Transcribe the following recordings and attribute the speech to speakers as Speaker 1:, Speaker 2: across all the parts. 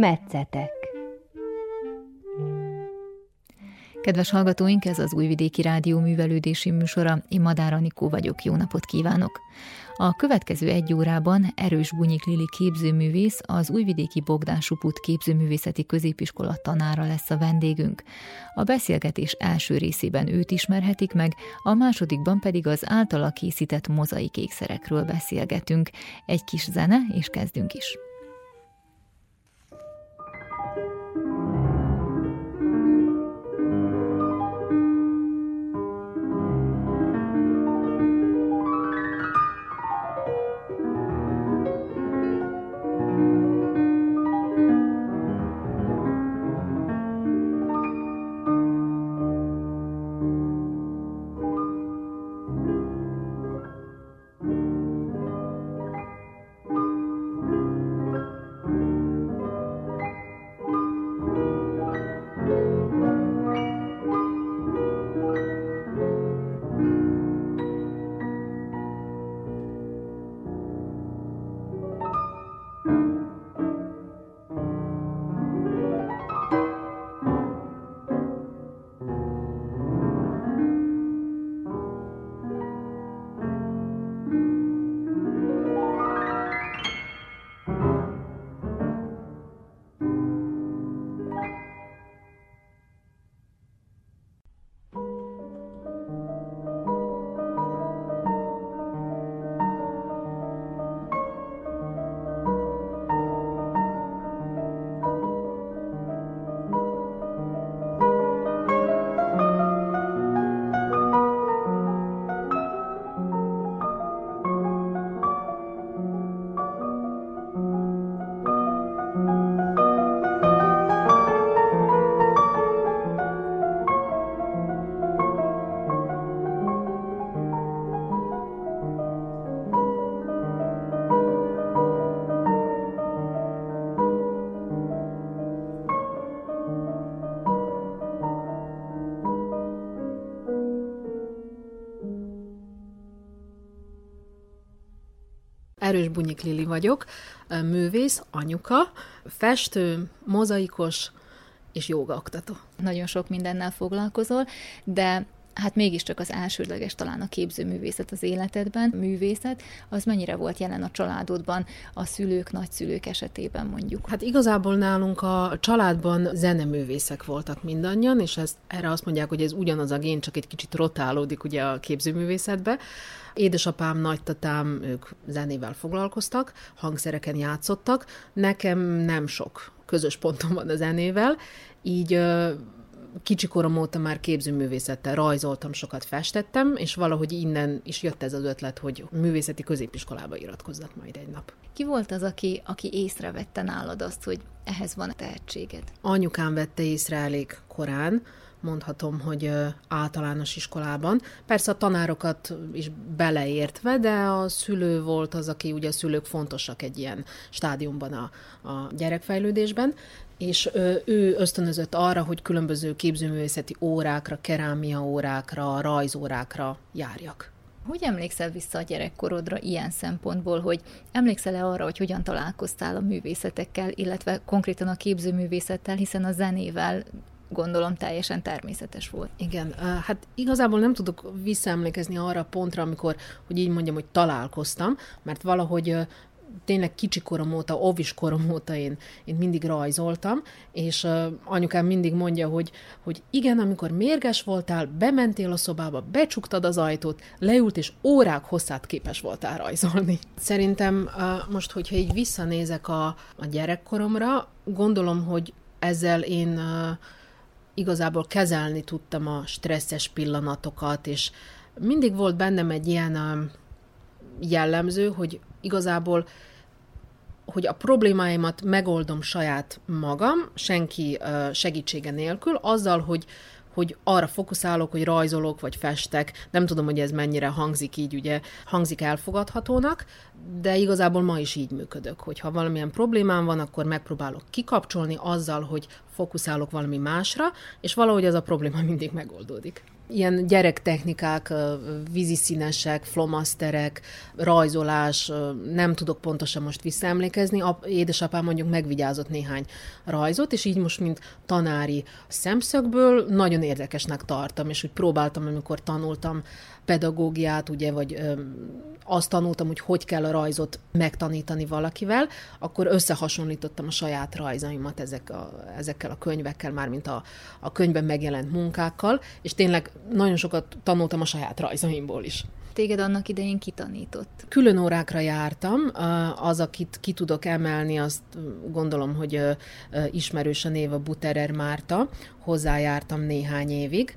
Speaker 1: Metszetek
Speaker 2: Kedves hallgatóink, ez az Újvidéki Rádió művelődési műsora. Én Madár Anikó vagyok, jó napot kívánok! A következő egy órában Erős Bunyik Lili képzőművész, az Újvidéki Bogdán Suput képzőművészeti középiskola tanára lesz a vendégünk. A beszélgetés első részében őt ismerhetik meg, a másodikban pedig az általa készített mozaik ékszerekről beszélgetünk. Egy kis zene, és kezdünk is.
Speaker 3: Bunyik Lili vagyok, művész, anyuka, festő, mozaikos és jogaoktató.
Speaker 2: Nagyon sok mindennel foglalkozol, de hát mégiscsak az elsődleges talán a képzőművészet az életedben, művészet, az mennyire volt jelen a családodban, a szülők, nagyszülők esetében mondjuk?
Speaker 3: Hát igazából nálunk a családban zeneművészek voltak mindannyian, és ezt, erre azt mondják, hogy ez ugyanaz a gén, csak egy kicsit rotálódik ugye a képzőművészetbe. Édesapám, nagytatám, ők zenével foglalkoztak, hangszereken játszottak. Nekem nem sok közös pontom van a zenével, így kicsi korom óta már képzőművészettel rajzoltam, sokat festettem, és valahogy innen is jött ez az ötlet, hogy művészeti középiskolába iratkozzak majd egy nap.
Speaker 2: Ki volt az, aki, aki észrevette nálad azt, hogy ehhez van tehetséged?
Speaker 3: Anyukám vette észre elég korán, mondhatom, hogy általános iskolában. Persze a tanárokat is beleértve, de a szülő volt az, aki ugye a szülők fontosak egy ilyen stádiumban a, a gyerekfejlődésben, és ő ösztönözött arra, hogy különböző képzőművészeti órákra, kerámia órákra, rajzórákra járjak.
Speaker 2: Hogy emlékszel vissza a gyerekkorodra ilyen szempontból, hogy emlékszel-e arra, hogy hogyan találkoztál a művészetekkel, illetve konkrétan a képzőművészettel, hiszen a zenével gondolom teljesen természetes volt.
Speaker 3: Igen, hát igazából nem tudok visszaemlékezni arra a pontra, amikor, hogy így mondjam, hogy találkoztam, mert valahogy tényleg kicsi korom óta, ovis korom óta én, én mindig rajzoltam, és uh, anyukám mindig mondja, hogy, hogy igen, amikor mérges voltál, bementél a szobába, becsuktad az ajtót, leült, és órák hosszát képes voltál rajzolni. Szerintem uh, most, hogyha így visszanézek a, a gyerekkoromra, gondolom, hogy ezzel én uh, igazából kezelni tudtam a stresszes pillanatokat, és mindig volt bennem egy ilyen jellemző, hogy igazából hogy a problémáimat megoldom saját magam, senki segítsége nélkül, azzal, hogy, hogy arra fokuszálok, hogy rajzolok, vagy festek. Nem tudom, hogy ez mennyire hangzik így, ugye, hangzik elfogadhatónak, de igazából ma is így működök, hogy ha valamilyen problémám van, akkor megpróbálok kikapcsolni azzal, hogy fókuszálok valami másra, és valahogy ez a probléma mindig megoldódik. Ilyen gyerektechnikák, víziszínesek, flomaszterek, rajzolás, nem tudok pontosan most visszaemlékezni. A édesapám mondjuk megvigyázott néhány rajzot, és így most, mint tanári szemszögből nagyon érdekesnek tartom, és úgy próbáltam, amikor tanultam pedagógiát, ugye, vagy azt tanultam, hogy hogy kell a rajzot megtanítani valakivel, akkor összehasonlítottam a saját rajzaimat ezek a, ezekkel a könyvekkel, mármint a, a könyvben megjelent munkákkal, és tényleg nagyon sokat tanultam a saját rajzaimból is.
Speaker 2: Téged annak idején kitanított?
Speaker 3: Külön órákra jártam, az, akit ki tudok emelni, azt gondolom, hogy ismerős a név a Buterer Márta, hozzájártam néhány évig,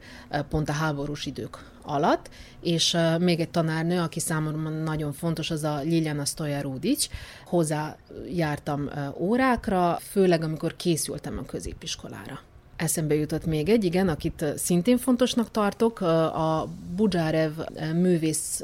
Speaker 3: pont a háborús idők alatt, és még egy tanárnő, aki számomra nagyon fontos, az a Liljana Stojarudic. Hozzá jártam órákra, főleg amikor készültem a középiskolára. Eszembe jutott még egy, igen, akit szintén fontosnak tartok, a Budzsárev művész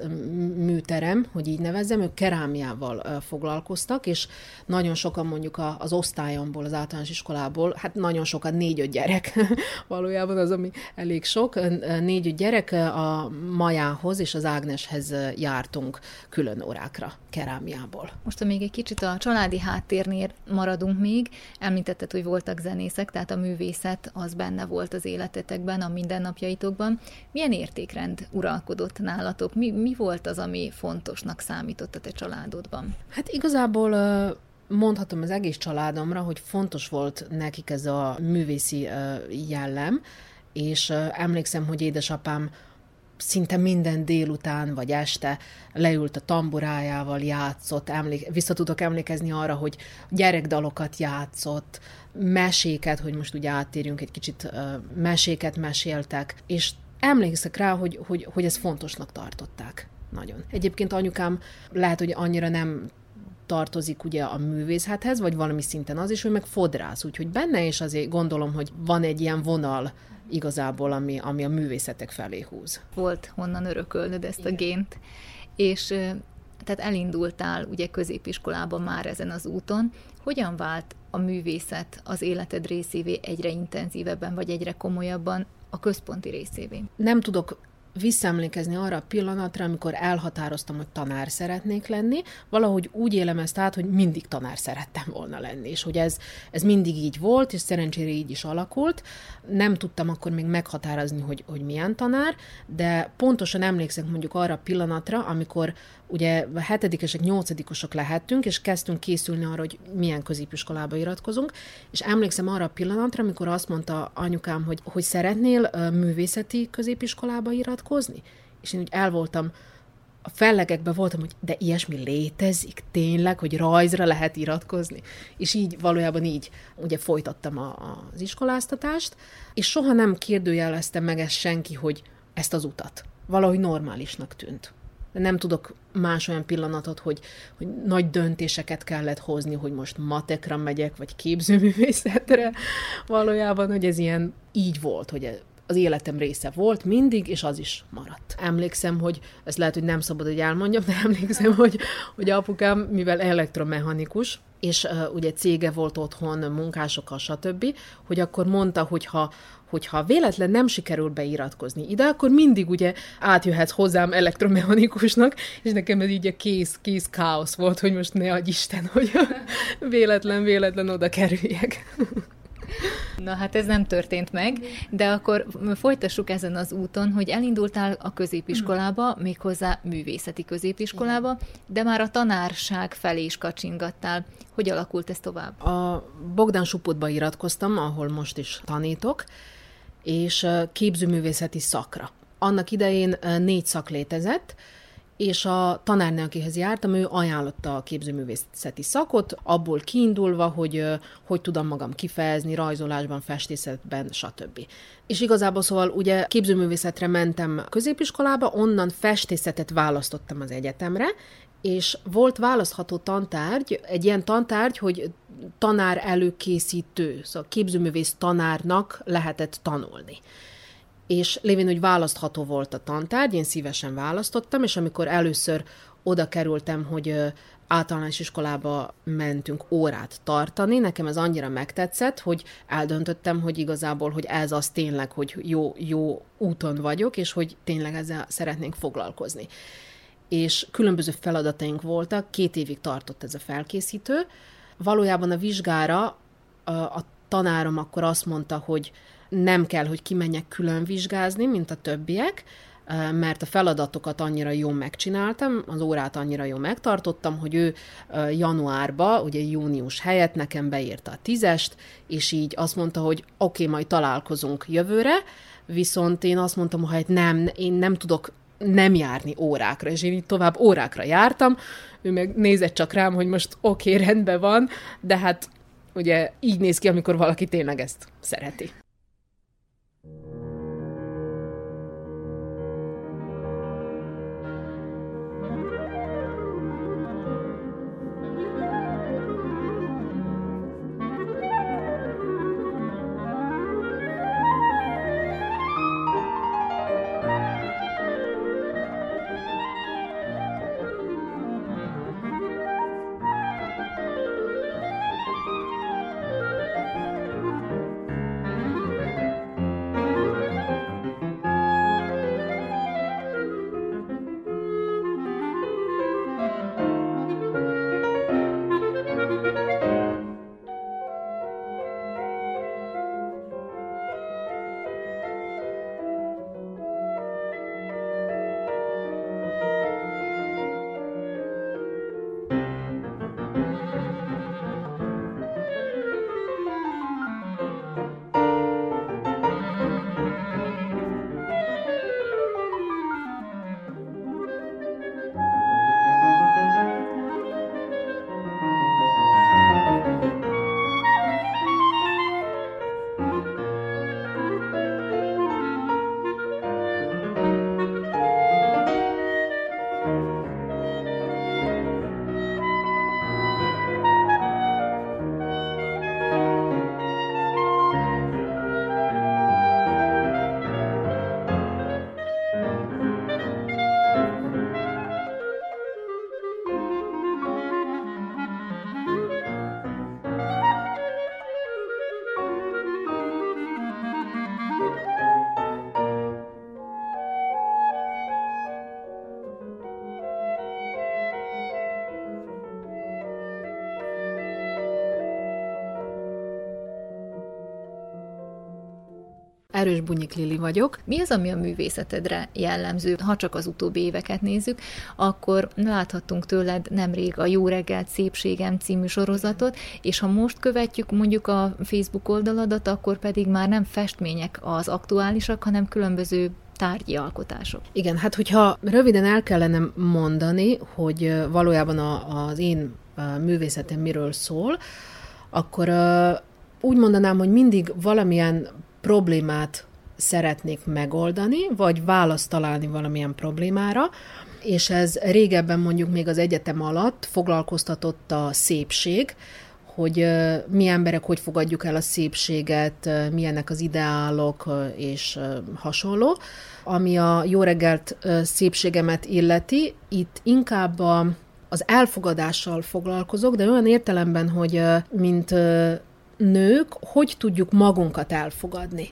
Speaker 3: műterem, hogy így nevezzem, ők kerámiával foglalkoztak, és nagyon sokan mondjuk az osztályomból, az általános iskolából, hát nagyon sokan, négy-öt gyerek valójában az, ami elég sok, négy-öt gyerek a Majához és az Ágneshez jártunk külön órákra kerámiából.
Speaker 2: Most, ha még egy kicsit a családi háttérnél maradunk még, említetted, hogy voltak zenészek, tehát a művészet az benne volt az életetekben, a mindennapjaitokban. Milyen értékrend uralkodott nálatok? Mi, mi volt az, ami fontosnak számított a te családodban?
Speaker 3: Hát igazából mondhatom az egész családomra, hogy fontos volt nekik ez a művészi jellem, és emlékszem, hogy édesapám szinte minden délután vagy este leült a tamburájával, játszott, emlék, vissza tudok emlékezni arra, hogy gyerekdalokat játszott, meséket, hogy most ugye áttérjünk egy kicsit, meséket meséltek, és emlékszek rá, hogy, hogy, hogy ezt fontosnak tartották. Nagyon. Egyébként anyukám lehet, hogy annyira nem tartozik ugye a művészethez, vagy valami szinten az is, hogy meg fodrász, úgyhogy benne is azért gondolom, hogy van egy ilyen vonal igazából, ami, ami a művészetek felé húz.
Speaker 2: Volt honnan örökölnöd ezt Igen. a gént, és tehát elindultál ugye középiskolában már ezen az úton. Hogyan vált a művészet az életed részévé egyre intenzívebben, vagy egyre komolyabban a központi részévé?
Speaker 3: Nem tudok visszaemlékezni arra a pillanatra, amikor elhatároztam, hogy tanár szeretnék lenni, valahogy úgy élem ezt át, hogy mindig tanár szerettem volna lenni, és hogy ez, ez mindig így volt, és szerencsére így is alakult. Nem tudtam akkor még meghatározni, hogy, hogy milyen tanár, de pontosan emlékszem mondjuk arra a pillanatra, amikor ugye hetedikesek, nyolcadikosok lehettünk, és kezdtünk készülni arra, hogy milyen középiskolába iratkozunk, és emlékszem arra a pillanatra, amikor azt mondta anyukám, hogy, hogy szeretnél művészeti középiskolába iratkozni? És én úgy el voltam, a fellegekben voltam, hogy de ilyesmi létezik tényleg, hogy rajzra lehet iratkozni. És így valójában így ugye folytattam a, az iskoláztatást, és soha nem kérdőjeleztem meg ezt senki, hogy ezt az utat. Valahogy normálisnak tűnt nem tudok más olyan pillanatot, hogy, hogy nagy döntéseket kellett hozni, hogy most matekra megyek, vagy képzőművészetre. Valójában, hogy ez ilyen így volt, hogy az életem része volt mindig, és az is maradt. Emlékszem, hogy ez lehet, hogy nem szabad, hogy elmondjam, de emlékszem, hogy, hogy apukám, mivel elektromechanikus, és uh, ugye cége volt otthon, munkásokkal, stb., hogy akkor mondta, hogy ha, hogyha véletlen nem sikerül beiratkozni ide, akkor mindig ugye átjöhetsz hozzám elektromechanikusnak, és nekem ez így a kész, kész káosz volt, hogy most ne adj Isten, hogy véletlen, véletlen oda kerüljek.
Speaker 2: Na hát ez nem történt meg, de akkor folytassuk ezen az úton, hogy elindultál a középiskolába, méghozzá művészeti középiskolába, de már a tanárság felé is kacsingattál. Hogy alakult ez tovább?
Speaker 3: A Bogdán Suputba iratkoztam, ahol most is tanítok, és képzőművészeti szakra. Annak idején négy szak létezett, és a tanárnő, akihez jártam, ő ajánlotta a képzőművészeti szakot, abból kiindulva, hogy hogy tudom magam kifejezni rajzolásban, festészetben, stb. És igazából szóval ugye képzőművészetre mentem középiskolába, onnan festészetet választottam az egyetemre, és volt választható tantárgy, egy ilyen tantárgy, hogy tanár előkészítő, szóval képzőművész tanárnak lehetett tanulni. És lévén, hogy választható volt a tantárgy, én szívesen választottam, és amikor először oda kerültem, hogy általános iskolába mentünk órát tartani. Nekem ez annyira megtetszett, hogy eldöntöttem, hogy igazából, hogy ez az tényleg, hogy jó, jó úton vagyok, és hogy tényleg ezzel szeretnénk foglalkozni. És különböző feladataink voltak, két évig tartott ez a felkészítő. Valójában a vizsgára a tanárom akkor azt mondta, hogy nem kell, hogy kimenjek külön vizsgázni, mint a többiek, mert a feladatokat annyira jól megcsináltam, az órát annyira jól megtartottam, hogy ő januárba, ugye június helyett nekem beírta a tízest, és így azt mondta, hogy oké, okay, majd találkozunk jövőre, viszont én azt mondtam, hogy nem, én nem tudok nem járni órákra, és én így tovább órákra jártam, ő meg nézett csak rám, hogy most oké, okay, rendben van, de hát ugye így néz ki, amikor valaki tényleg ezt szereti. Erős Bunyik Lili vagyok.
Speaker 2: Mi az, ami a művészetedre jellemző? Ha csak az utóbbi éveket nézzük, akkor láthattunk tőled nemrég a Jó reggelt szépségem című sorozatot, és ha most követjük mondjuk a Facebook oldaladat, akkor pedig már nem festmények az aktuálisak, hanem különböző tárgyi alkotások.
Speaker 3: Igen, hát hogyha röviden el kellene mondani, hogy valójában a, az én művészetem miről szól, akkor úgy mondanám, hogy mindig valamilyen problémát szeretnék megoldani, vagy választ találni valamilyen problémára, és ez régebben mondjuk még az egyetem alatt foglalkoztatott a szépség, hogy mi emberek hogy fogadjuk el a szépséget, milyenek az ideálok és hasonló. Ami a jó reggelt szépségemet illeti, itt inkább a, az elfogadással foglalkozok, de olyan értelemben, hogy mint nők hogy tudjuk magunkat elfogadni.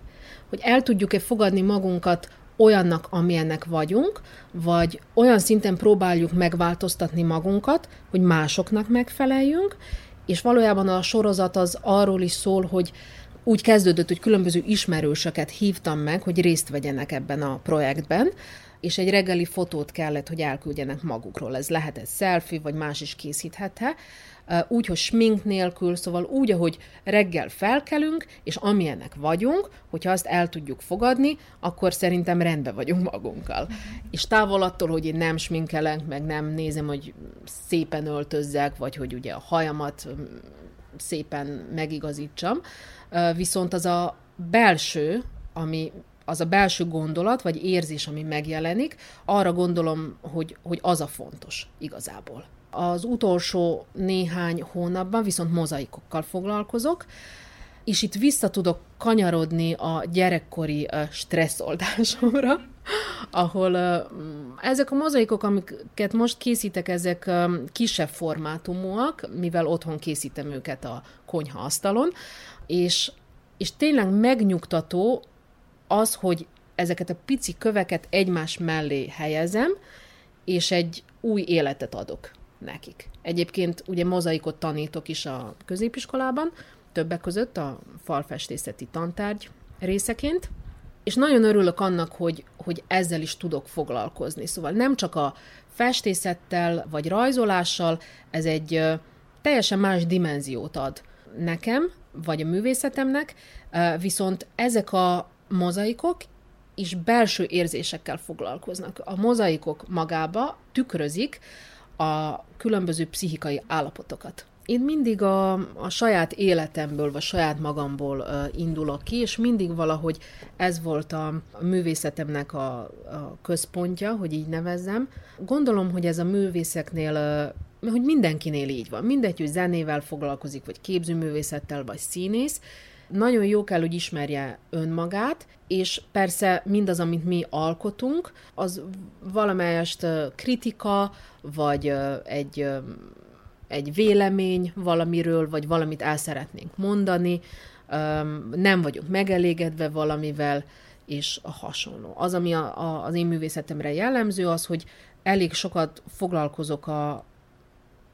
Speaker 3: Hogy el tudjuk-e fogadni magunkat olyannak, amilyennek vagyunk, vagy olyan szinten próbáljuk megváltoztatni magunkat, hogy másoknak megfeleljünk, és valójában a sorozat az arról is szól, hogy úgy kezdődött, hogy különböző ismerősöket hívtam meg, hogy részt vegyenek ebben a projektben, és egy reggeli fotót kellett, hogy elküldjenek magukról. Ez lehet egy selfie, vagy más is készíthethe, úgy, hogy smink nélkül, szóval úgy, ahogy reggel felkelünk, és amilyenek vagyunk, hogyha azt el tudjuk fogadni, akkor szerintem rendben vagyunk magunkkal. Uh-huh. És távol attól, hogy én nem sminkelek, meg nem nézem, hogy szépen öltözzek, vagy hogy ugye a hajamat szépen megigazítsam, viszont az a belső, ami az a belső gondolat, vagy érzés, ami megjelenik, arra gondolom, hogy, hogy az a fontos igazából. Az utolsó néhány hónapban viszont mozaikokkal foglalkozok, és itt vissza tudok kanyarodni a gyerekkori stresszoldásomra, ahol ezek a mozaikok, amiket most készítek, ezek kisebb formátumúak, mivel otthon készítem őket a konyha asztalon, és, és tényleg megnyugtató az, hogy ezeket a pici köveket egymás mellé helyezem, és egy új életet adok nekik. Egyébként ugye mozaikot tanítok is a középiskolában, többek között a falfestészeti tantárgy részeként, és nagyon örülök annak, hogy, hogy ezzel is tudok foglalkozni. Szóval nem csak a festészettel vagy rajzolással, ez egy teljesen más dimenziót ad nekem, vagy a művészetemnek, viszont ezek a mozaikok is belső érzésekkel foglalkoznak. A mozaikok magába tükrözik a különböző pszichikai állapotokat. Én mindig a, a saját életemből, vagy saját magamból uh, indulok ki, és mindig valahogy ez volt a, a művészetemnek a, a központja, hogy így nevezzem. Gondolom, hogy ez a művészeknél uh, hogy mindenkinél így van. Mindegy, hogy zenével foglalkozik, vagy képzőművészettel, vagy színész, nagyon jó kell, hogy ismerje önmagát, és persze mindaz, amit mi alkotunk, az valamelyest kritika, vagy egy, egy vélemény valamiről, vagy valamit el szeretnénk mondani, nem vagyunk megelégedve valamivel, és a hasonló. Az, ami a, a, az én művészetemre jellemző, az, hogy elég sokat foglalkozok a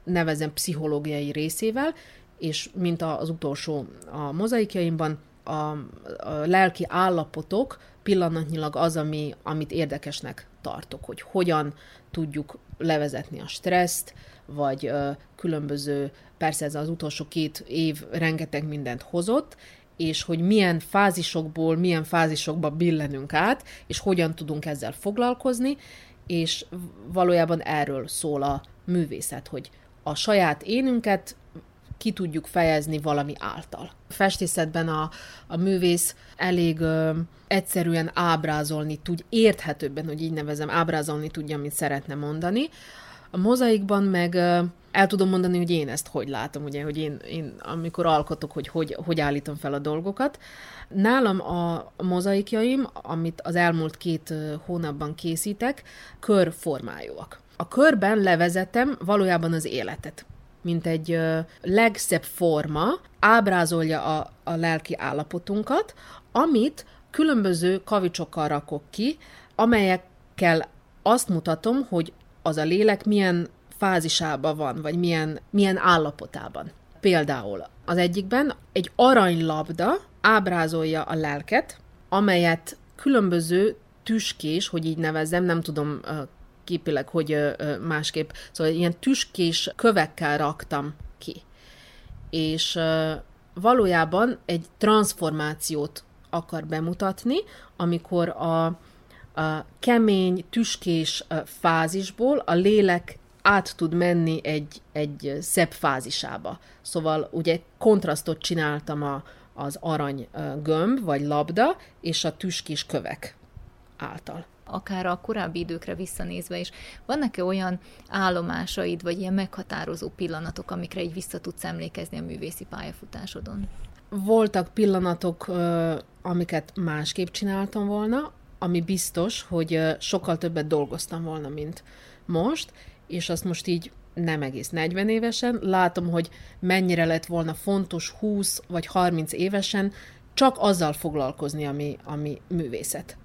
Speaker 3: nevezem pszichológiai részével, és mint az utolsó a mozaikjaimban, a, a lelki állapotok pillanatnyilag az, ami, amit érdekesnek tartok, hogy hogyan tudjuk levezetni a stresszt, vagy ö, különböző, persze ez az utolsó két év rengeteg mindent hozott, és hogy milyen fázisokból, milyen fázisokba billenünk át, és hogyan tudunk ezzel foglalkozni, és valójában erről szól a művészet, hogy a saját énünket ki tudjuk fejezni valami által. A festészetben a, a művész elég ö, egyszerűen ábrázolni tud, érthetőbben, hogy így nevezem, ábrázolni tudja, amit szeretne mondani. A mozaikban meg ö, el tudom mondani, hogy én ezt hogy látom, ugye, hogy én, én amikor alkotok, hogy, hogy hogy állítom fel a dolgokat. Nálam a mozaikjaim, amit az elmúlt két hónapban készítek, körformájúak. A körben levezetem valójában az életet mint egy legszebb forma, ábrázolja a, a lelki állapotunkat, amit különböző kavicsokkal rakok ki, amelyekkel azt mutatom, hogy az a lélek milyen fázisában van, vagy milyen, milyen állapotában. Például az egyikben egy aranylabda ábrázolja a lelket, amelyet különböző tüskés, hogy így nevezzem, nem tudom képileg, hogy másképp, szóval ilyen tüskés kövekkel raktam ki. És valójában egy transformációt akar bemutatni, amikor a, a kemény, tüskés fázisból a lélek át tud menni egy, egy szebb fázisába. Szóval ugye kontrasztot csináltam a, az arany gömb, vagy labda, és a tüskés kövek által
Speaker 2: akár a korábbi időkre visszanézve is, vannak-e olyan állomásaid, vagy ilyen meghatározó pillanatok, amikre így vissza tudsz emlékezni a művészi pályafutásodon?
Speaker 3: Voltak pillanatok, amiket másképp csináltam volna, ami biztos, hogy sokkal többet dolgoztam volna, mint most, és azt most így nem egész 40 évesen, látom, hogy mennyire lett volna fontos 20 vagy 30 évesen csak azzal foglalkozni, ami, ami művészet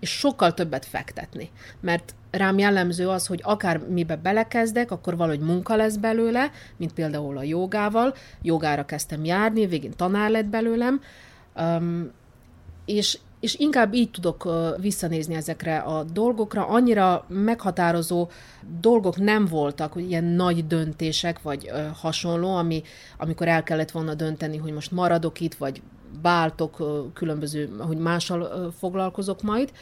Speaker 3: és sokkal többet fektetni. Mert rám jellemző az, hogy akár mibe belekezdek, akkor valahogy munka lesz belőle, mint például a jogával. Jogára kezdtem járni, végén tanár lett belőlem, um, és, és inkább így tudok visszanézni ezekre a dolgokra. Annyira meghatározó dolgok nem voltak, hogy ilyen nagy döntések, vagy hasonló, ami, amikor el kellett volna dönteni, hogy most maradok itt, vagy váltok különböző, hogy mással foglalkozok majd.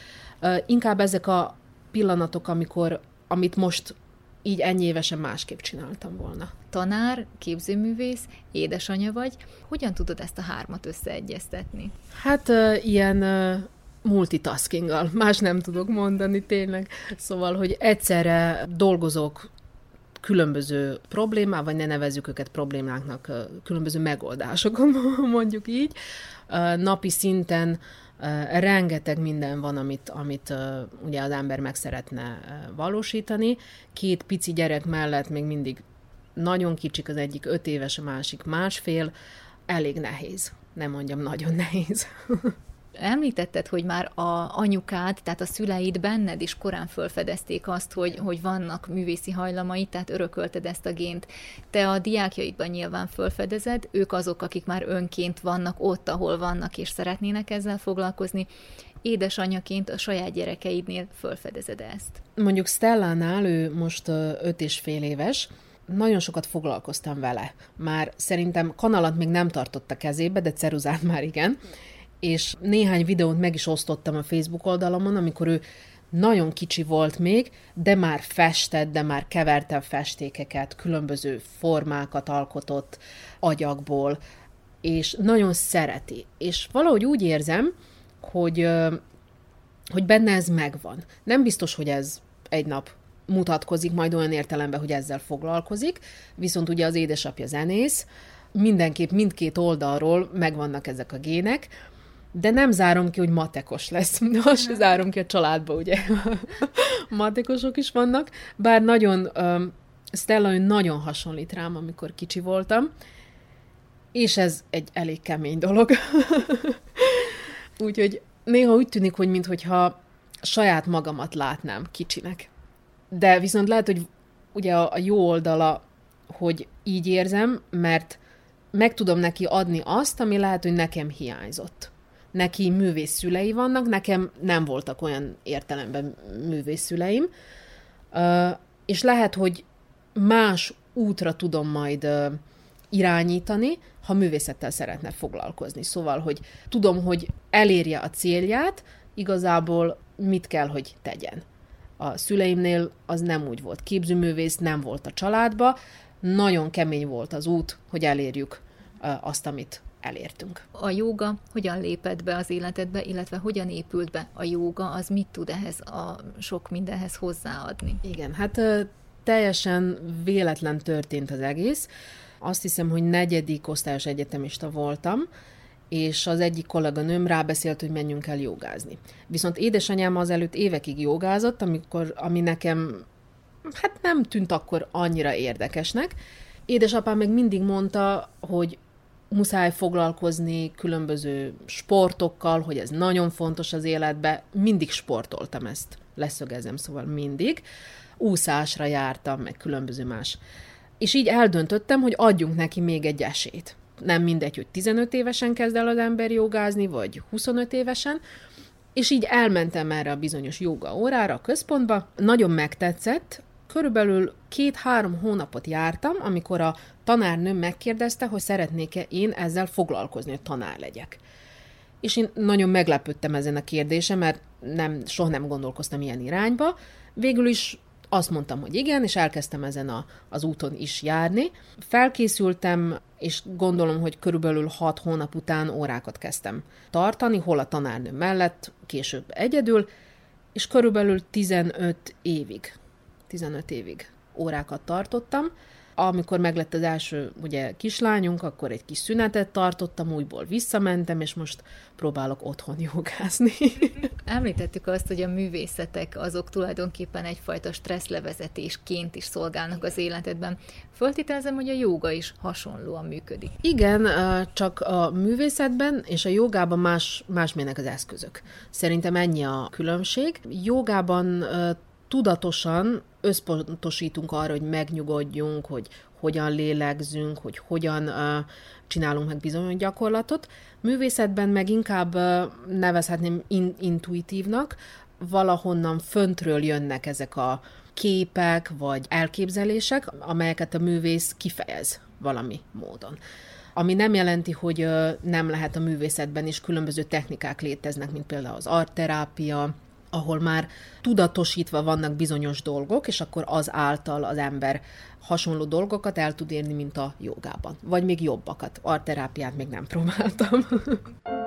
Speaker 3: Inkább ezek a pillanatok, amikor, amit most így ennyi évesen másképp csináltam volna.
Speaker 2: Tanár, képzőművész, édesanyja vagy. Hogyan tudod ezt a hármat összeegyeztetni?
Speaker 3: Hát ilyen multitaskinggal, más nem tudok mondani tényleg. Szóval, hogy egyszerre dolgozok különböző problémá, vagy ne nevezzük őket problémáknak, különböző megoldásokon, mondjuk így. Napi szinten rengeteg minden van, amit, amit ugye az ember meg szeretne valósítani. Két pici gyerek mellett még mindig nagyon kicsik, az egyik öt éves, a másik másfél, elég nehéz. Nem mondjam, nagyon nehéz.
Speaker 2: Említetted, hogy már a anyukád, tehát a szüleid benned is korán felfedezték azt, hogy, hogy vannak művészi hajlamai, tehát örökölted ezt a gént. Te a diákjaidban nyilván felfedezed, ők azok, akik már önként vannak ott, ahol vannak, és szeretnének ezzel foglalkozni. Édesanyaként a saját gyerekeidnél felfedezed ezt.
Speaker 3: Mondjuk Stellánál, ő most öt és fél éves, nagyon sokat foglalkoztam vele. Már szerintem kanalat még nem tartott a kezébe, de ceruzát már igen és néhány videót meg is osztottam a Facebook oldalamon, amikor ő nagyon kicsi volt még, de már festett, de már keverte festékeket, különböző formákat alkotott agyagból, és nagyon szereti. És valahogy úgy érzem, hogy, hogy benne ez megvan. Nem biztos, hogy ez egy nap mutatkozik majd olyan értelemben, hogy ezzel foglalkozik, viszont ugye az édesapja zenész, mindenképp mindkét oldalról megvannak ezek a gének, de nem zárom ki, hogy matekos lesz. Se zárom ki a családba, ugye. Matekosok is vannak, bár nagyon, um, Stella nagyon hasonlít rám, amikor kicsi voltam, és ez egy elég kemény dolog. Úgyhogy néha úgy tűnik, hogy mintha saját magamat látnám kicsinek. De viszont lehet, hogy ugye a, a jó oldala, hogy így érzem, mert meg tudom neki adni azt, ami lehet, hogy nekem hiányzott neki művész szülei vannak, nekem nem voltak olyan értelemben művész szüleim, és lehet, hogy más útra tudom majd irányítani, ha művészettel szeretne foglalkozni. Szóval, hogy tudom, hogy elérje a célját, igazából mit kell, hogy tegyen. A szüleimnél az nem úgy volt. Képzőművész nem volt a családba, nagyon kemény volt az út, hogy elérjük azt, amit elértünk.
Speaker 2: A jóga hogyan lépett be az életedbe, illetve hogyan épült be a jóga, az mit tud ehhez a sok mindenhez hozzáadni?
Speaker 3: Igen, hát teljesen véletlen történt az egész. Azt hiszem, hogy negyedik osztályos egyetemista voltam, és az egyik kolléganőm rábeszélt, hogy menjünk el jogázni. Viszont édesanyám az előtt évekig jogázott, amikor, ami nekem hát nem tűnt akkor annyira érdekesnek. Édesapám meg mindig mondta, hogy muszáj foglalkozni különböző sportokkal, hogy ez nagyon fontos az életbe. Mindig sportoltam ezt, leszögezem, szóval mindig. Úszásra jártam, meg különböző más. És így eldöntöttem, hogy adjunk neki még egy esélyt. Nem mindegy, hogy 15 évesen kezd el az ember jogázni, vagy 25 évesen, és így elmentem erre a bizonyos joga órára a központba. Nagyon megtetszett, Körülbelül két-három hónapot jártam, amikor a tanárnőm megkérdezte, hogy szeretnék-e én ezzel foglalkozni, hogy tanár legyek. És én nagyon meglepődtem ezen a kérdésen, mert nem, soha nem gondolkoztam ilyen irányba. Végül is azt mondtam, hogy igen, és elkezdtem ezen a, az úton is járni. Felkészültem, és gondolom, hogy körülbelül hat hónap után órákat kezdtem tartani, hol a tanárnő mellett, később egyedül, és körülbelül 15 évig 15 évig órákat tartottam. Amikor meglett az első ugye, kislányunk, akkor egy kis szünetet tartottam, újból visszamentem, és most próbálok otthon jogázni.
Speaker 2: Említettük azt, hogy a művészetek azok tulajdonképpen egyfajta stresszlevezetésként is szolgálnak az életedben. Föltételezem, hogy a joga is hasonlóan működik.
Speaker 3: Igen, csak a művészetben és a jogában más, más az eszközök. Szerintem ennyi a különbség. Jogában tudatosan összpontosítunk arra, hogy megnyugodjunk, hogy hogyan lélegzünk, hogy hogyan uh, csinálunk meg bizonyos gyakorlatot. Művészetben meg inkább uh, nevezhetném in- intuitívnak, valahonnan föntről jönnek ezek a képek vagy elképzelések, amelyeket a művész kifejez valami módon. Ami nem jelenti, hogy uh, nem lehet a művészetben is különböző technikák léteznek, mint például az artterápia, ahol már tudatosítva vannak bizonyos dolgok, és akkor az által az ember hasonló dolgokat el tud érni, mint a jogában. Vagy még jobbakat. Arterápiát még nem próbáltam.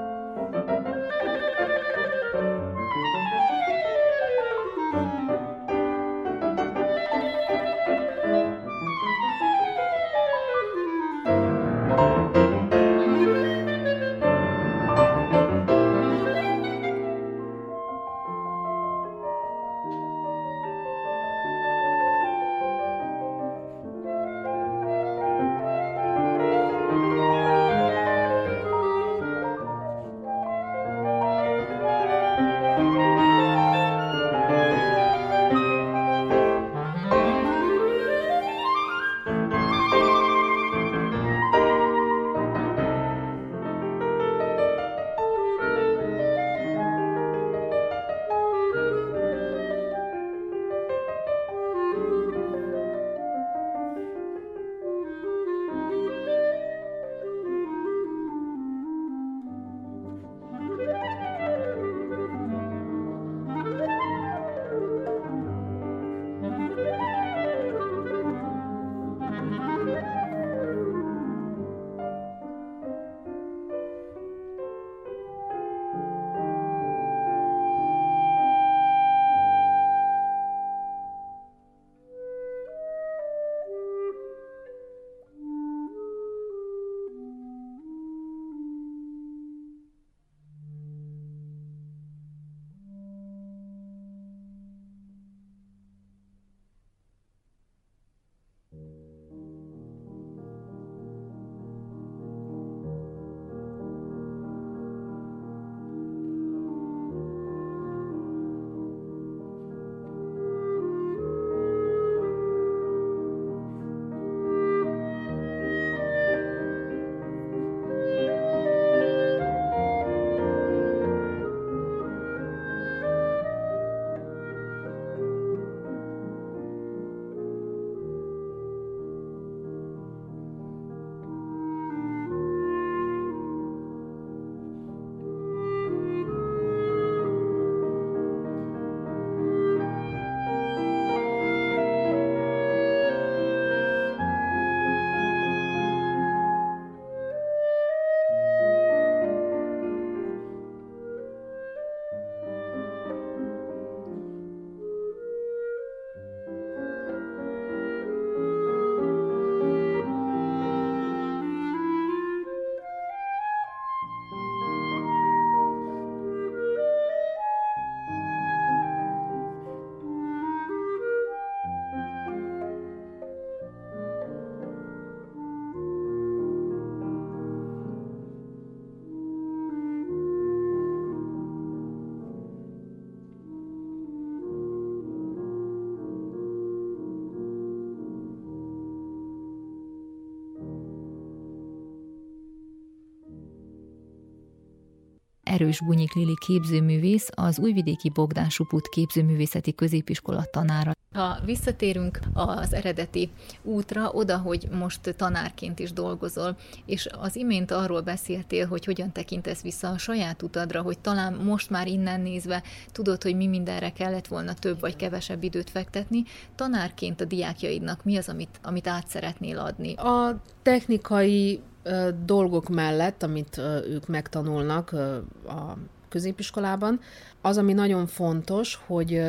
Speaker 2: Erős Bunyik Lili képzőművész, az Újvidéki Bogdán Suput képzőművészeti középiskola tanára. Ha visszatérünk az eredeti útra, oda, hogy most tanárként is dolgozol, és az imént arról beszéltél, hogy hogyan tekintesz vissza a saját utadra, hogy talán most már innen nézve tudod, hogy mi mindenre kellett volna több vagy kevesebb időt fektetni. Tanárként a diákjaidnak mi az, amit, amit át szeretnél adni?
Speaker 3: A technikai ö, dolgok mellett, amit ö, ők megtanulnak ö, a középiskolában, az, ami nagyon fontos, hogy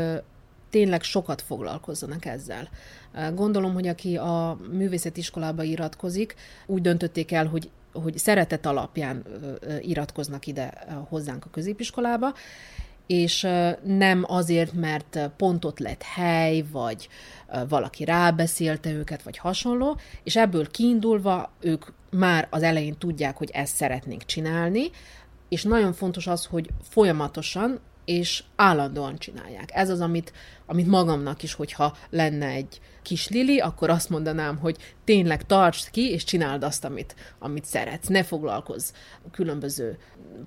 Speaker 3: tényleg sokat foglalkozzanak ezzel. Gondolom, hogy aki a művészetiskolába iratkozik, úgy döntötték el, hogy hogy szeretet alapján iratkoznak ide hozzánk a középiskolába, és nem azért, mert pontot lett hely, vagy valaki rábeszélte őket, vagy hasonló, és ebből kiindulva ők már az elején tudják, hogy ezt szeretnénk csinálni, és nagyon fontos az, hogy folyamatosan és állandóan csinálják. Ez az, amit, amit magamnak is, hogyha lenne egy kis Lili, akkor azt mondanám, hogy tényleg tartsd ki, és csináld azt, amit, amit szeretsz. Ne foglalkozz. Különböző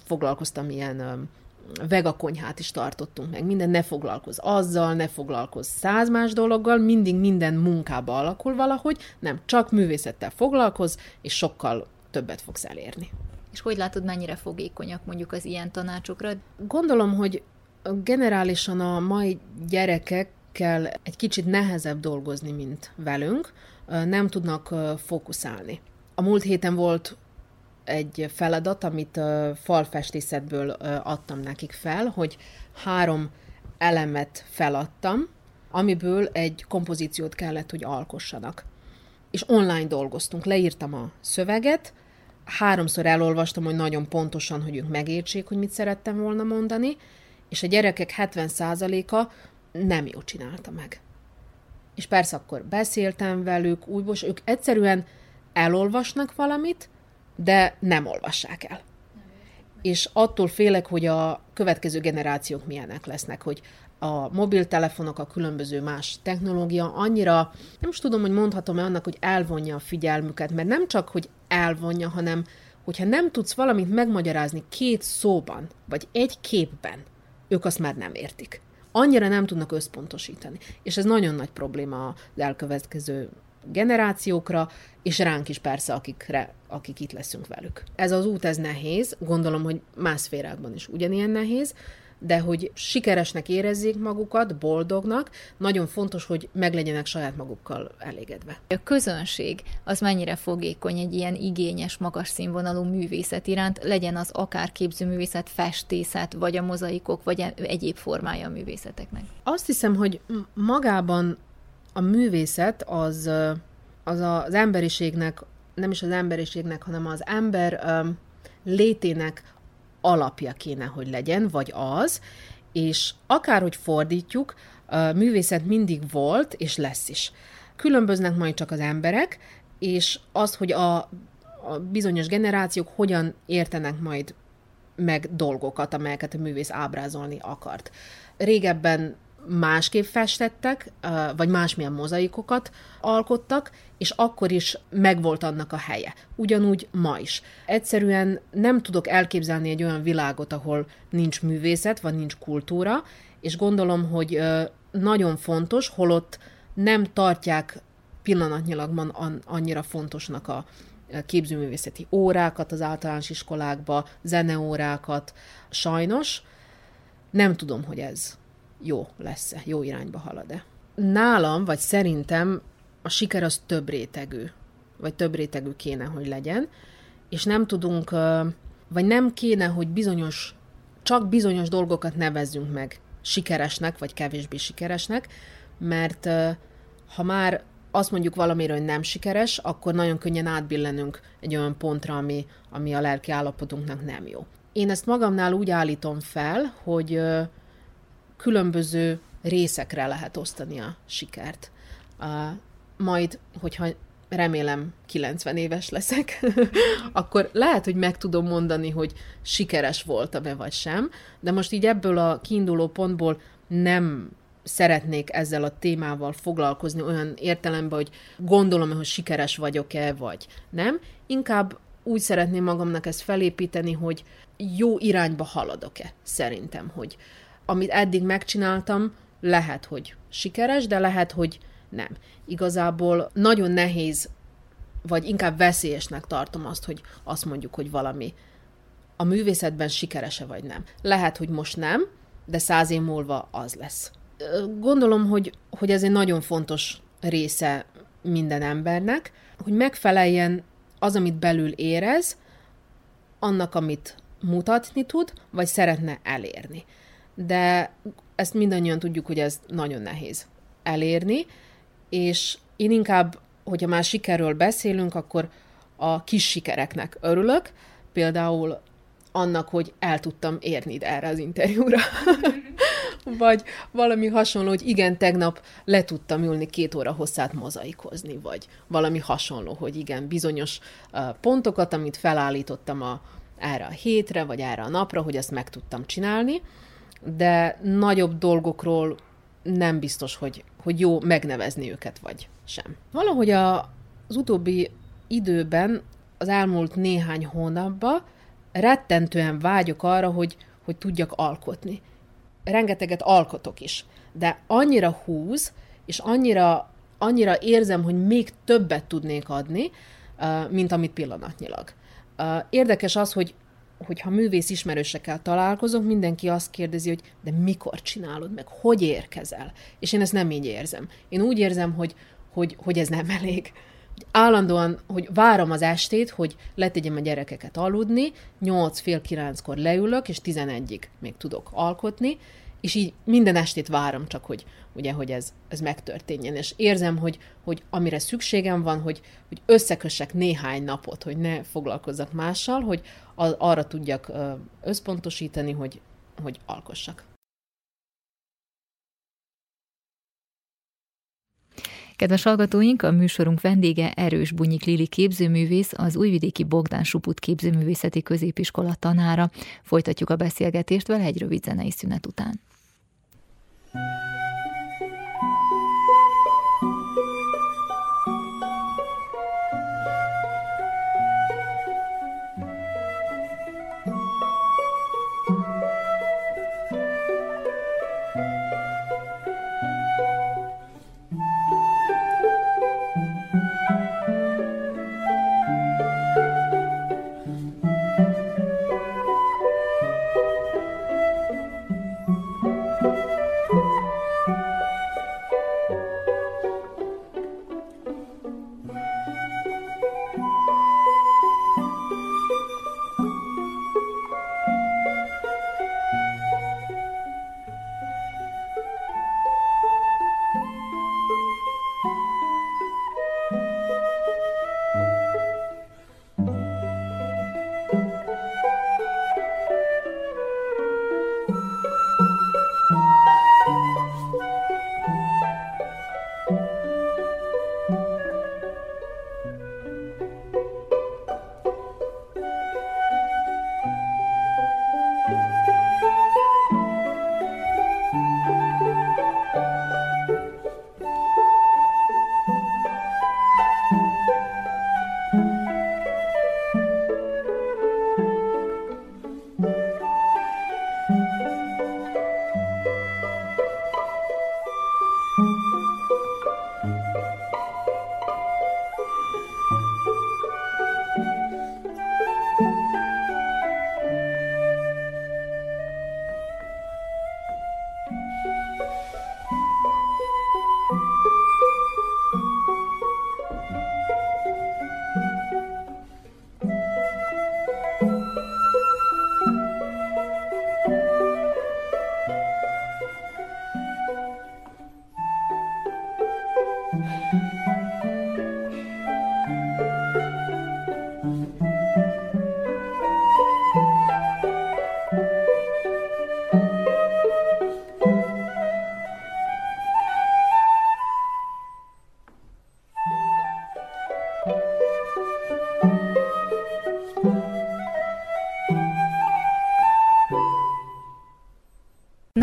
Speaker 3: foglalkoztam ilyen vegakonyhát is tartottunk meg, minden ne foglalkozz azzal, ne foglalkozz száz más dologgal, mindig minden munkába alakul valahogy, nem, csak művészettel foglalkozz, és sokkal többet fogsz elérni.
Speaker 2: És hogy látod, mennyire fogékonyak mondjuk az ilyen tanácsokra?
Speaker 3: Gondolom, hogy generálisan a mai gyerekekkel egy kicsit nehezebb dolgozni, mint velünk. Nem tudnak fókuszálni. A múlt héten volt egy feladat, amit falfestészetből adtam nekik fel, hogy három elemet feladtam, amiből egy kompozíciót kellett, hogy alkossanak. És online dolgoztunk, leírtam a szöveget, háromszor elolvastam, hogy nagyon pontosan, hogy ők megértsék, hogy mit szerettem volna mondani, és a gyerekek 70%-a nem jól csinálta meg. És persze akkor beszéltem velük, újból, ők egyszerűen elolvasnak valamit, de nem olvassák el. És attól félek, hogy a következő generációk milyenek lesznek, hogy a mobiltelefonok, a különböző más technológia annyira, nem is tudom, hogy mondhatom-e annak, hogy elvonja a figyelmüket, mert nem csak, hogy elvonja, hanem hogyha nem tudsz valamit megmagyarázni két szóban, vagy egy képben, ők azt már nem értik. Annyira nem tudnak összpontosítani. És ez nagyon nagy probléma az elkövetkező generációkra, és ránk is persze, akikre, akik itt leszünk velük. Ez az út, ez nehéz, gondolom, hogy más szférákban is ugyanilyen nehéz, de hogy sikeresnek érezzék magukat, boldognak, nagyon fontos, hogy meglegyenek saját magukkal elégedve.
Speaker 2: A közönség az mennyire fogékony egy ilyen igényes, magas színvonalú művészet iránt, legyen az akár képzőművészet, festészet, vagy a mozaikok, vagy e- egyéb formája a művészeteknek?
Speaker 3: Azt hiszem, hogy magában a művészet az, az az emberiségnek, nem is az emberiségnek, hanem az ember létének alapja kéne, hogy legyen, vagy az, és akárhogy fordítjuk, a művészet mindig volt, és lesz is. Különböznek majd csak az emberek, és az, hogy a, a bizonyos generációk hogyan értenek majd meg dolgokat, amelyeket a művész ábrázolni akart. Régebben másképp festettek, vagy másmilyen mozaikokat alkottak, és akkor is megvolt annak a helye. Ugyanúgy ma is. Egyszerűen nem tudok elképzelni egy olyan világot, ahol nincs művészet, vagy nincs kultúra, és gondolom, hogy nagyon fontos, holott nem tartják pillanatnyilag annyira fontosnak a képzőművészeti órákat az általános iskolákba, zeneórákat. Sajnos nem tudom, hogy ez jó lesz-e, jó irányba halad-e. Nálam, vagy szerintem a siker az több rétegű, vagy több rétegű kéne, hogy legyen, és nem tudunk, vagy nem kéne, hogy bizonyos, csak bizonyos dolgokat nevezzünk meg sikeresnek, vagy kevésbé sikeresnek, mert ha már azt mondjuk valamiről, hogy nem sikeres, akkor nagyon könnyen átbillenünk egy olyan pontra, ami, ami a lelki állapotunknak nem jó. Én ezt magamnál úgy állítom fel, hogy különböző részekre lehet osztani a sikert. Uh, majd, hogyha remélem 90 éves leszek, akkor lehet, hogy meg tudom mondani, hogy sikeres voltam-e vagy sem, de most így ebből a kiinduló pontból nem szeretnék ezzel a témával foglalkozni olyan értelemben, hogy gondolom hogy sikeres vagyok-e, vagy nem. Inkább úgy szeretném magamnak ezt felépíteni, hogy jó irányba haladok-e, szerintem, hogy amit eddig megcsináltam, lehet, hogy sikeres, de lehet, hogy nem. Igazából nagyon nehéz, vagy inkább veszélyesnek tartom azt, hogy azt mondjuk, hogy valami a művészetben sikerese vagy nem. Lehet, hogy most nem, de száz év múlva az lesz. Gondolom, hogy, hogy ez egy nagyon fontos része minden embernek, hogy megfeleljen az, amit belül érez, annak, amit mutatni tud, vagy szeretne elérni. De ezt mindannyian tudjuk, hogy ez nagyon nehéz elérni, és én inkább, hogyha már sikerről beszélünk, akkor a kis sikereknek örülök, például annak, hogy el tudtam érni ide erre az interjúra. vagy valami hasonló, hogy igen, tegnap le tudtam ülni két óra hosszát mozaikozni, vagy valami hasonló, hogy igen, bizonyos pontokat, amit felállítottam a, erre a hétre, vagy erre a napra, hogy ezt meg tudtam csinálni, de nagyobb dolgokról nem biztos, hogy, hogy jó megnevezni őket, vagy sem. Valahogy a, az utóbbi időben, az elmúlt néhány hónapban rettentően vágyok arra, hogy, hogy tudjak alkotni. Rengeteget alkotok is, de annyira húz, és annyira, annyira érzem, hogy még többet tudnék adni, mint amit pillanatnyilag. Érdekes az, hogy hogyha művész ismerősekkel találkozok, mindenki azt kérdezi, hogy de mikor csinálod meg, hogy érkezel? És én ezt nem így érzem. Én úgy érzem, hogy, hogy, hogy ez nem elég állandóan, hogy várom az estét, hogy letegyem a gyerekeket aludni, 8 fél kilenckor leülök, és 11-ig még tudok alkotni, és így minden estét várom csak, hogy, ugye, hogy ez, ez megtörténjen. És érzem, hogy, hogy amire szükségem van, hogy, hogy összekössek néhány napot, hogy ne foglalkozzak mással, hogy arra tudjak összpontosítani, hogy, hogy alkossak.
Speaker 2: Kedves hallgatóink, a műsorunk vendége Erős Bunyik Lili képzőművész, az újvidéki Bogdán Suput képzőművészeti középiskola tanára. Folytatjuk a beszélgetést vele egy rövid zenei szünet után.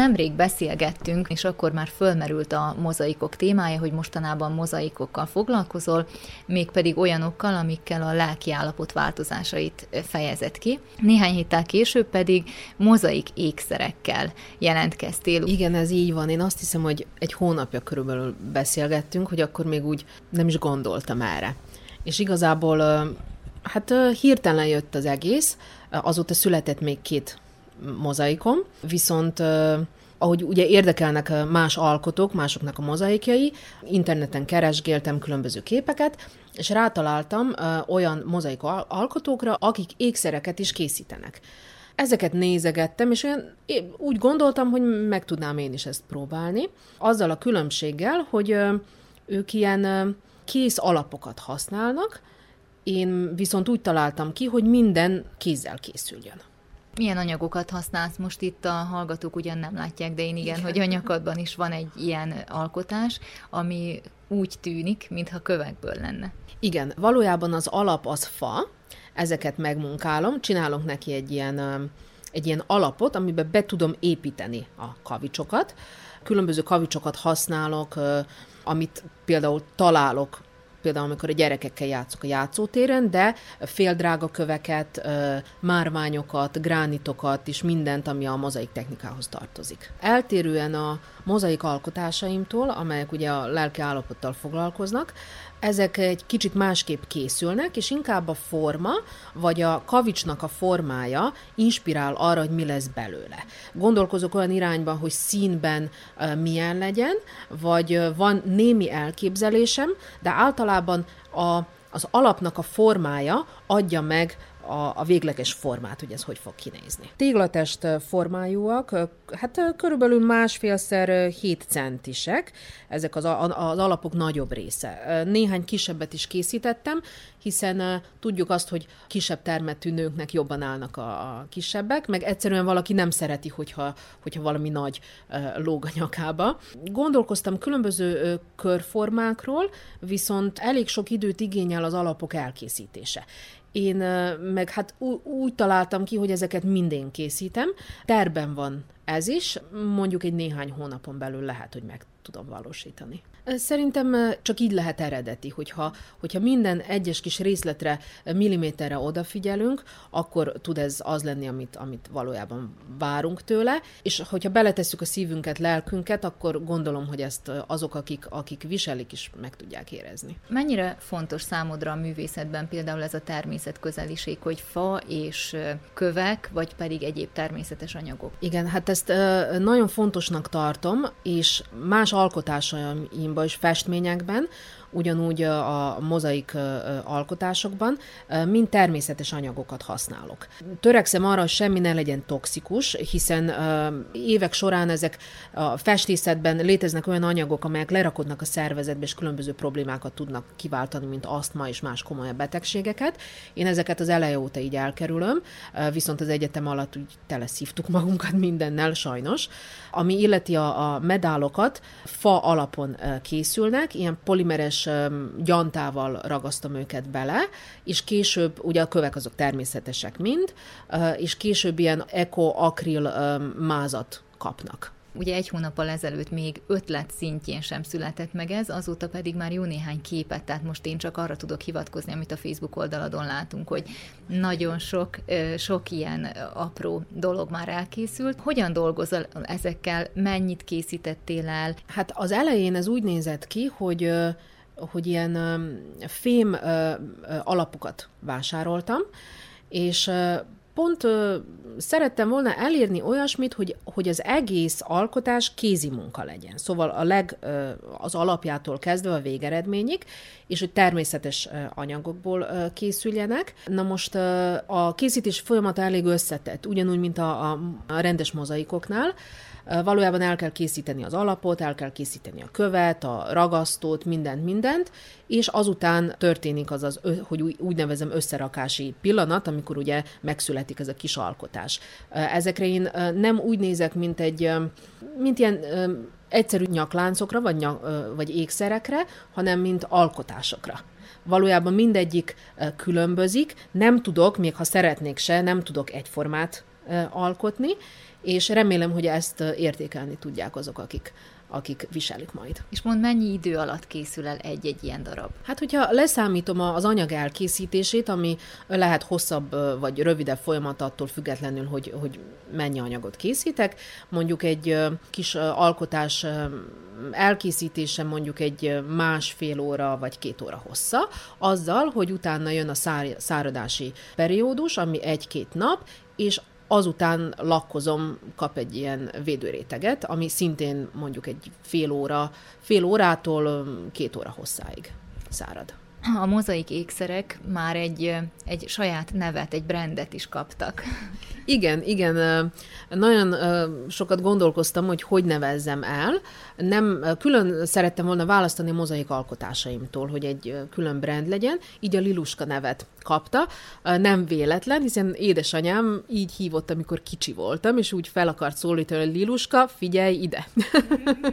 Speaker 2: Nemrég beszélgettünk, és akkor már fölmerült a mozaikok témája, hogy mostanában mozaikokkal foglalkozol, mégpedig olyanokkal, amikkel a lelki állapot változásait fejezett ki. Néhány héttel később pedig mozaik ékszerekkel jelentkeztél.
Speaker 3: Igen, ez így van. Én azt hiszem, hogy egy hónapja körülbelül beszélgettünk, hogy akkor még úgy nem is gondoltam erre. És igazából hát hirtelen jött az egész, azóta született még két mozaikom, viszont ahogy ugye érdekelnek más alkotók, másoknak a mozaikjai, interneten keresgéltem különböző képeket, és rátaláltam olyan mozaik alkotókra, akik ékszereket is készítenek. Ezeket nézegettem, és olyan, úgy gondoltam, hogy meg tudnám én is ezt próbálni. Azzal a különbséggel, hogy ők ilyen kész alapokat használnak, én viszont úgy találtam ki, hogy minden kézzel készüljön.
Speaker 2: Milyen anyagokat használsz? Most itt a hallgatók ugyan nem látják, de én igen, igen. hogy a nyakadban is van egy ilyen alkotás, ami úgy tűnik, mintha kövekből lenne.
Speaker 3: Igen, valójában az alap az fa, ezeket megmunkálom, csinálok neki egy ilyen, egy ilyen alapot, amiben be tudom építeni a kavicsokat. Különböző kavicsokat használok, amit például találok például amikor a gyerekekkel játszok a játszótéren, de féldrága köveket, márványokat, gránitokat és mindent, ami a mozaik technikához tartozik. Eltérően a mozaik alkotásaimtól, amelyek ugye a lelki állapottal foglalkoznak, ezek egy kicsit másképp készülnek, és inkább a forma, vagy a kavicsnak a formája inspirál arra, hogy mi lesz belőle. Gondolkozok olyan irányban, hogy színben milyen legyen, vagy van némi elképzelésem, de általában a, az alapnak a formája adja meg a, a végleges formát, hogy ez hogy fog kinézni. Téglatest formájúak, hát körülbelül másfélszer 7 centisek, ezek az, az alapok nagyobb része. Néhány kisebbet is készítettem, hiszen tudjuk azt, hogy kisebb termetű nőknek jobban állnak a, kisebbek, meg egyszerűen valaki nem szereti, hogyha, hogyha valami nagy lóg a nyakába. Gondolkoztam különböző körformákról, viszont elég sok időt igényel az alapok elkészítése. Én meg hát úgy találtam ki, hogy ezeket mindén készítem. Terben van ez is, mondjuk egy néhány hónapon belül lehet, hogy meg tudom valósítani. Szerintem csak így lehet eredeti, hogyha, hogyha minden egyes kis részletre, milliméterre odafigyelünk, akkor tud ez az lenni, amit, amit valójában várunk tőle, és hogyha beletesszük a szívünket, lelkünket, akkor gondolom, hogy ezt azok, akik, akik viselik is meg tudják érezni.
Speaker 2: Mennyire fontos számodra a művészetben például ez a természetközeliség, hogy fa és kövek, vagy pedig egyéb természetes anyagok?
Speaker 3: Igen, hát ezt nagyon fontosnak tartom, és más alkotásaim és festményekben, ugyanúgy a mozaik alkotásokban, mind természetes anyagokat használok. Törekszem arra, hogy semmi ne legyen toxikus, hiszen évek során ezek a festészetben léteznek olyan anyagok, amelyek lerakodnak a szervezetbe, és különböző problémákat tudnak kiváltani, mint asztma és más komolyabb betegségeket. Én ezeket az eleje óta így elkerülöm, viszont az egyetem alatt úgy teleszívtuk magunkat mindennel, sajnos. Ami illeti a, a medálokat, fa alapon készülnek, ilyen polimeres gyantával ragasztom őket bele, és később, ugye a kövek azok természetesek mind, és később ilyen eko-akril mázat kapnak.
Speaker 2: Ugye egy hónappal ezelőtt még ötlet szintjén sem született meg ez, azóta pedig már jó néhány képet, tehát most én csak arra tudok hivatkozni, amit a Facebook oldaladon látunk, hogy nagyon sok, sok ilyen apró dolog már elkészült. Hogyan dolgozol ezekkel, mennyit készítettél el?
Speaker 3: Hát az elején ez úgy nézett ki, hogy hogy ilyen fém alapokat vásároltam, és pont szerettem volna elérni olyasmit, hogy, hogy az egész alkotás kézi munka legyen. Szóval a leg, az alapjától kezdve a végeredményig, és hogy természetes anyagokból készüljenek. Na most a készítés folyamata elég összetett, ugyanúgy, mint a, a rendes mozaikoknál, Valójában el kell készíteni az alapot, el kell készíteni a követ, a ragasztót, mindent, mindent, és azután történik az, az hogy úgy nevezem összerakási pillanat, amikor ugye megszületik ez a kis alkotás. Ezekre én nem úgy nézek, mint egy, mint ilyen egyszerű nyakláncokra, vagy, nyak, vagy ékszerekre, hanem mint alkotásokra valójában mindegyik különbözik, nem tudok, még ha szeretnék se, nem tudok egyformát alkotni, és remélem, hogy ezt értékelni tudják azok, akik akik viselik majd.
Speaker 2: És mond, mennyi idő alatt készül el egy-egy ilyen darab?
Speaker 3: Hát, hogyha leszámítom az anyag elkészítését, ami lehet hosszabb vagy rövidebb folyamat attól függetlenül, hogy, hogy mennyi anyagot készítek, mondjuk egy kis alkotás elkészítése mondjuk egy másfél óra vagy két óra hossza, azzal, hogy utána jön a száradási periódus, ami egy-két nap, és azután lakkozom, kap egy ilyen védőréteget, ami szintén mondjuk egy fél óra, fél órától két óra hosszáig szárad.
Speaker 2: A mozaik ékszerek már egy, egy saját nevet, egy brandet is kaptak.
Speaker 3: Igen, igen. Nagyon sokat gondolkoztam, hogy hogy nevezzem el. Nem, külön szerettem volna választani a mozaik alkotásaimtól, hogy egy külön brand legyen, így a Liluska nevet kapta. Nem véletlen, hiszen édesanyám így hívott, amikor kicsi voltam, és úgy fel akart szólítani, hogy Liluska, figyelj ide!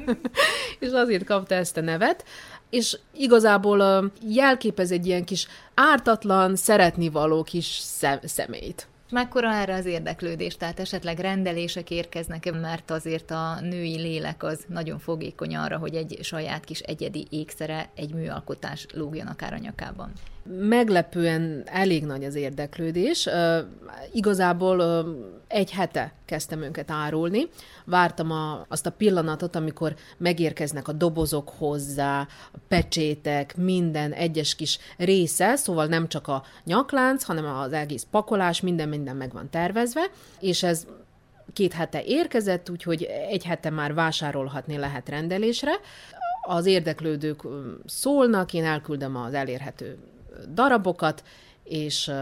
Speaker 3: és azért kapta ezt a nevet és igazából jelképez egy ilyen kis ártatlan, szeretnivaló kis szem- személyt.
Speaker 2: Mekkora erre az érdeklődés? Tehát esetleg rendelések érkeznek, mert azért a női lélek az nagyon fogékony arra, hogy egy saját kis egyedi ékszere, egy műalkotás lógjon akár a nyakában.
Speaker 3: Meglepően elég nagy az érdeklődés. Igazából egy hete kezdtem őket árulni. Vártam a, azt a pillanatot, amikor megérkeznek a dobozok hozzá, a pecsétek, minden egyes kis része, szóval nem csak a nyaklánc, hanem az egész pakolás, minden minden meg van tervezve, és ez két hete érkezett, úgyhogy egy hete már vásárolhatni lehet rendelésre. Az érdeklődők szólnak, én elküldöm az elérhető darabokat, és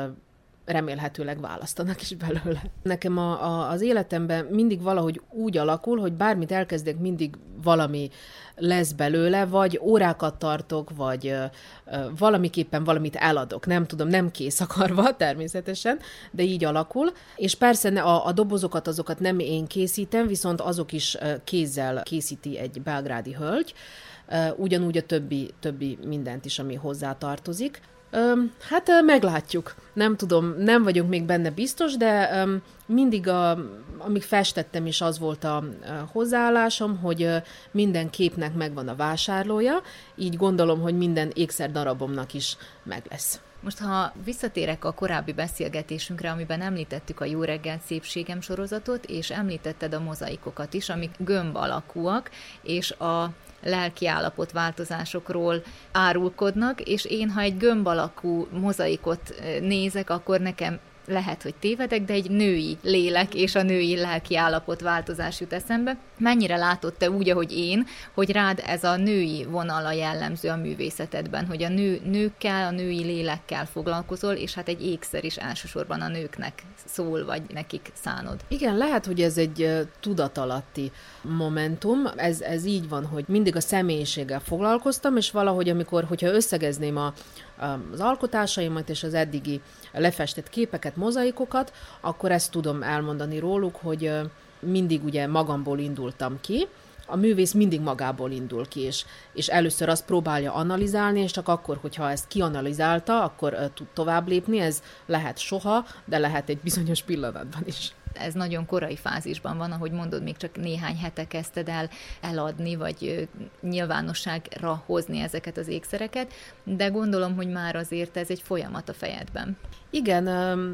Speaker 3: remélhetőleg választanak is belőle. Nekem a, a, az életemben mindig valahogy úgy alakul, hogy bármit elkezdek, mindig valami lesz belőle, vagy órákat tartok, vagy ö, ö, valamiképpen valamit eladok. Nem tudom, nem kész akarva természetesen, de így alakul. És persze a, a dobozokat, azokat nem én készítem, viszont azok is kézzel készíti egy belgrádi hölgy, ugyanúgy a többi, többi mindent is, ami hozzá tartozik. Öm, hát meglátjuk. Nem tudom, nem vagyok még benne biztos, de öm, mindig, a, amíg festettem is, az volt a, a hozzáállásom, hogy ö, minden képnek megvan a vásárlója, így gondolom, hogy minden ékszer darabomnak is meg lesz.
Speaker 2: Most, ha visszatérek a korábbi beszélgetésünkre, amiben említettük a Jó reggel szépségem sorozatot, és említetted a mozaikokat is, amik gömb alakúak, és a lelki állapot változásokról árulkodnak, és én, ha egy gömb alakú mozaikot nézek, akkor nekem lehet, hogy tévedek, de egy női lélek és a női lelki állapot változás jut eszembe. Mennyire látott te úgy, ahogy én, hogy rád ez a női vonala jellemző a művészetedben, hogy a nő, nőkkel, a női lélekkel foglalkozol, és hát egy ékszer is elsősorban a nőknek szól, vagy nekik szánod.
Speaker 3: Igen, lehet, hogy ez egy tudatalatti momentum, ez, ez így van, hogy mindig a személyiséggel foglalkoztam, és valahogy amikor, hogyha összegezném a, az alkotásaimat és az eddigi lefestett képeket, mozaikokat, akkor ezt tudom elmondani róluk, hogy mindig ugye magamból indultam ki, a művész mindig magából indul ki, és, és először azt próbálja analizálni, és csak akkor, hogyha ezt kianalizálta, akkor uh, tud tovább lépni, ez lehet soha, de lehet egy bizonyos pillanatban is
Speaker 2: ez nagyon korai fázisban van, ahogy mondod, még csak néhány hete kezdted el eladni, vagy nyilvánosságra hozni ezeket az ékszereket, de gondolom, hogy már azért ez egy folyamat a fejedben.
Speaker 3: Igen,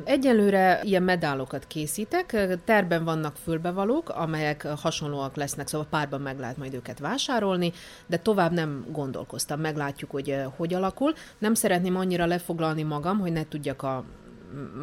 Speaker 3: egyelőre ilyen medálokat készítek, terben vannak fülbevalók, amelyek hasonlóak lesznek, szóval párban meg lehet majd őket vásárolni, de tovább nem gondolkoztam, meglátjuk, hogy hogy alakul. Nem szeretném annyira lefoglalni magam, hogy ne tudjak a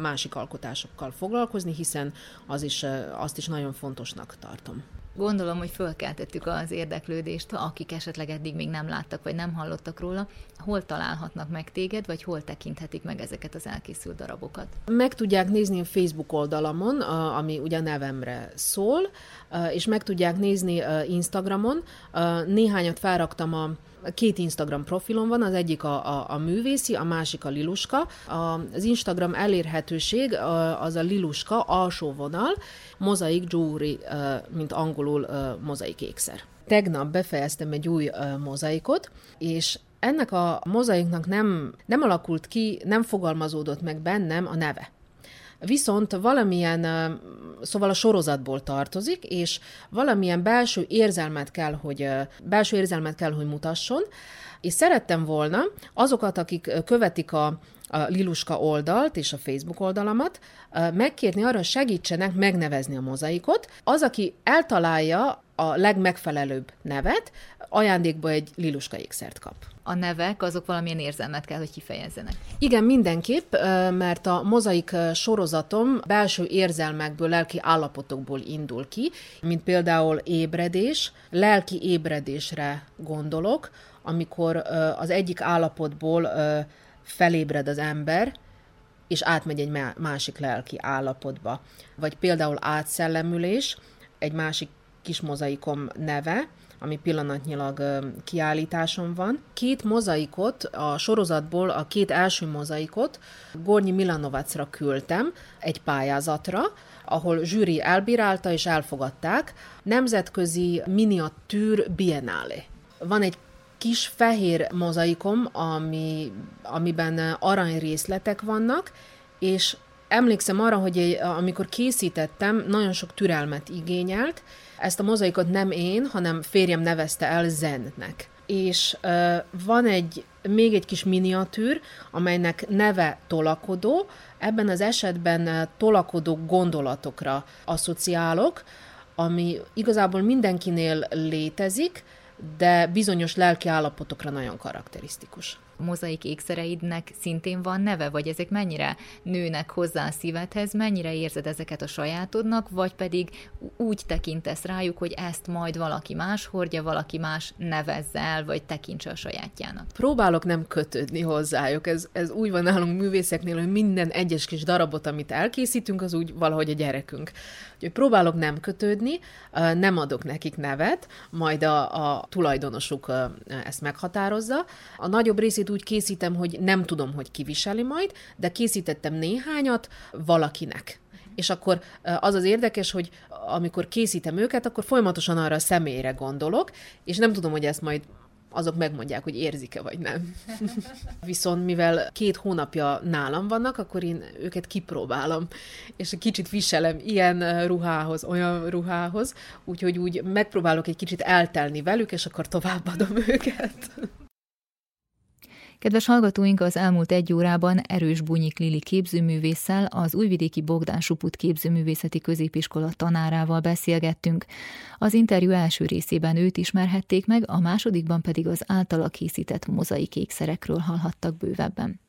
Speaker 3: másik alkotásokkal foglalkozni, hiszen az is, azt is nagyon fontosnak tartom.
Speaker 2: Gondolom, hogy fölkeltettük az érdeklődést, akik esetleg eddig még nem láttak, vagy nem hallottak róla. Hol találhatnak meg téged, vagy hol tekinthetik meg ezeket az elkészült darabokat?
Speaker 3: Meg tudják nézni a Facebook oldalamon, ami ugye nevemre szól, és meg tudják nézni Instagramon. Néhányat felraktam a Két Instagram profilom van, az egyik a, a, a művészi, a másik a Liluska. A, az Instagram elérhetőség az a Liluska alsó vonal, mozaik jewelry, mint angolul mozaik ékszer. Tegnap befejeztem egy új mozaikot, és ennek a mozaiknak nem, nem alakult ki, nem fogalmazódott meg bennem a neve. Viszont valamilyen, szóval a sorozatból tartozik, és valamilyen belső érzelmet kell, hogy, belső érzelmet kell, hogy mutasson, és szerettem volna azokat, akik követik a, a Liluska oldalt és a Facebook oldalamat, megkérni arra, segítsenek megnevezni a mozaikot. Az, aki eltalálja a legmegfelelőbb nevet, ajándékba egy Liluska ékszert kap
Speaker 2: a nevek azok valamilyen érzelmet kell, hogy kifejezzenek.
Speaker 3: Igen, mindenképp, mert a mozaik sorozatom belső érzelmekből, lelki állapotokból indul ki, mint például ébredés, lelki ébredésre gondolok, amikor az egyik állapotból felébred az ember, és átmegy egy másik lelki állapotba. Vagy például átszellemülés, egy másik kis mozaikom neve, ami pillanatnyilag kiállításon van. Két mozaikot, a sorozatból a két első mozaikot Gornyi Milanovacra küldtem egy pályázatra, ahol zsűri elbírálta és elfogadták. Nemzetközi miniatűr biennale. Van egy kis fehér mozaikom, ami, amiben arany részletek vannak, és emlékszem arra, hogy amikor készítettem, nagyon sok türelmet igényelt, ezt a mozaikot nem én, hanem férjem nevezte el Zennek. És uh, van egy még egy kis miniatűr, amelynek neve tolakodó. Ebben az esetben tolakodó gondolatokra asszociálok, ami igazából mindenkinél létezik, de bizonyos lelki állapotokra nagyon karakterisztikus
Speaker 2: mozaik ékszereidnek szintén van neve, vagy ezek mennyire nőnek hozzá a szívedhez, mennyire érzed ezeket a sajátodnak, vagy pedig úgy tekintesz rájuk, hogy ezt majd valaki más hordja, valaki más nevezze el, vagy tekintse a sajátjának.
Speaker 3: Próbálok nem kötődni hozzájuk. Ez, ez úgy van nálunk művészeknél, hogy minden egyes kis darabot, amit elkészítünk, az úgy valahogy a gyerekünk. Úgyhogy próbálok nem kötődni, nem adok nekik nevet, majd a, a tulajdonosuk ezt meghatározza. A nagyobb részét úgy készítem, hogy nem tudom, hogy kiviseli majd, de készítettem néhányat valakinek. És akkor az az érdekes, hogy amikor készítem őket, akkor folyamatosan arra a személyre gondolok, és nem tudom, hogy ezt majd azok megmondják, hogy érzik-e vagy nem. Viszont mivel két hónapja nálam vannak, akkor én őket kipróbálom, és kicsit viselem ilyen ruhához, olyan ruhához, úgyhogy úgy megpróbálok egy kicsit eltelni velük, és akkor továbbadom őket.
Speaker 2: Kedves hallgatóink, az elmúlt egy órában Erős Bunyik Lili képzőművésszel, az újvidéki Bogdán Suput képzőművészeti középiskola tanárával beszélgettünk. Az interjú első részében őt ismerhették meg, a másodikban pedig az általa készített mozaikékszerekről hallhattak bővebben.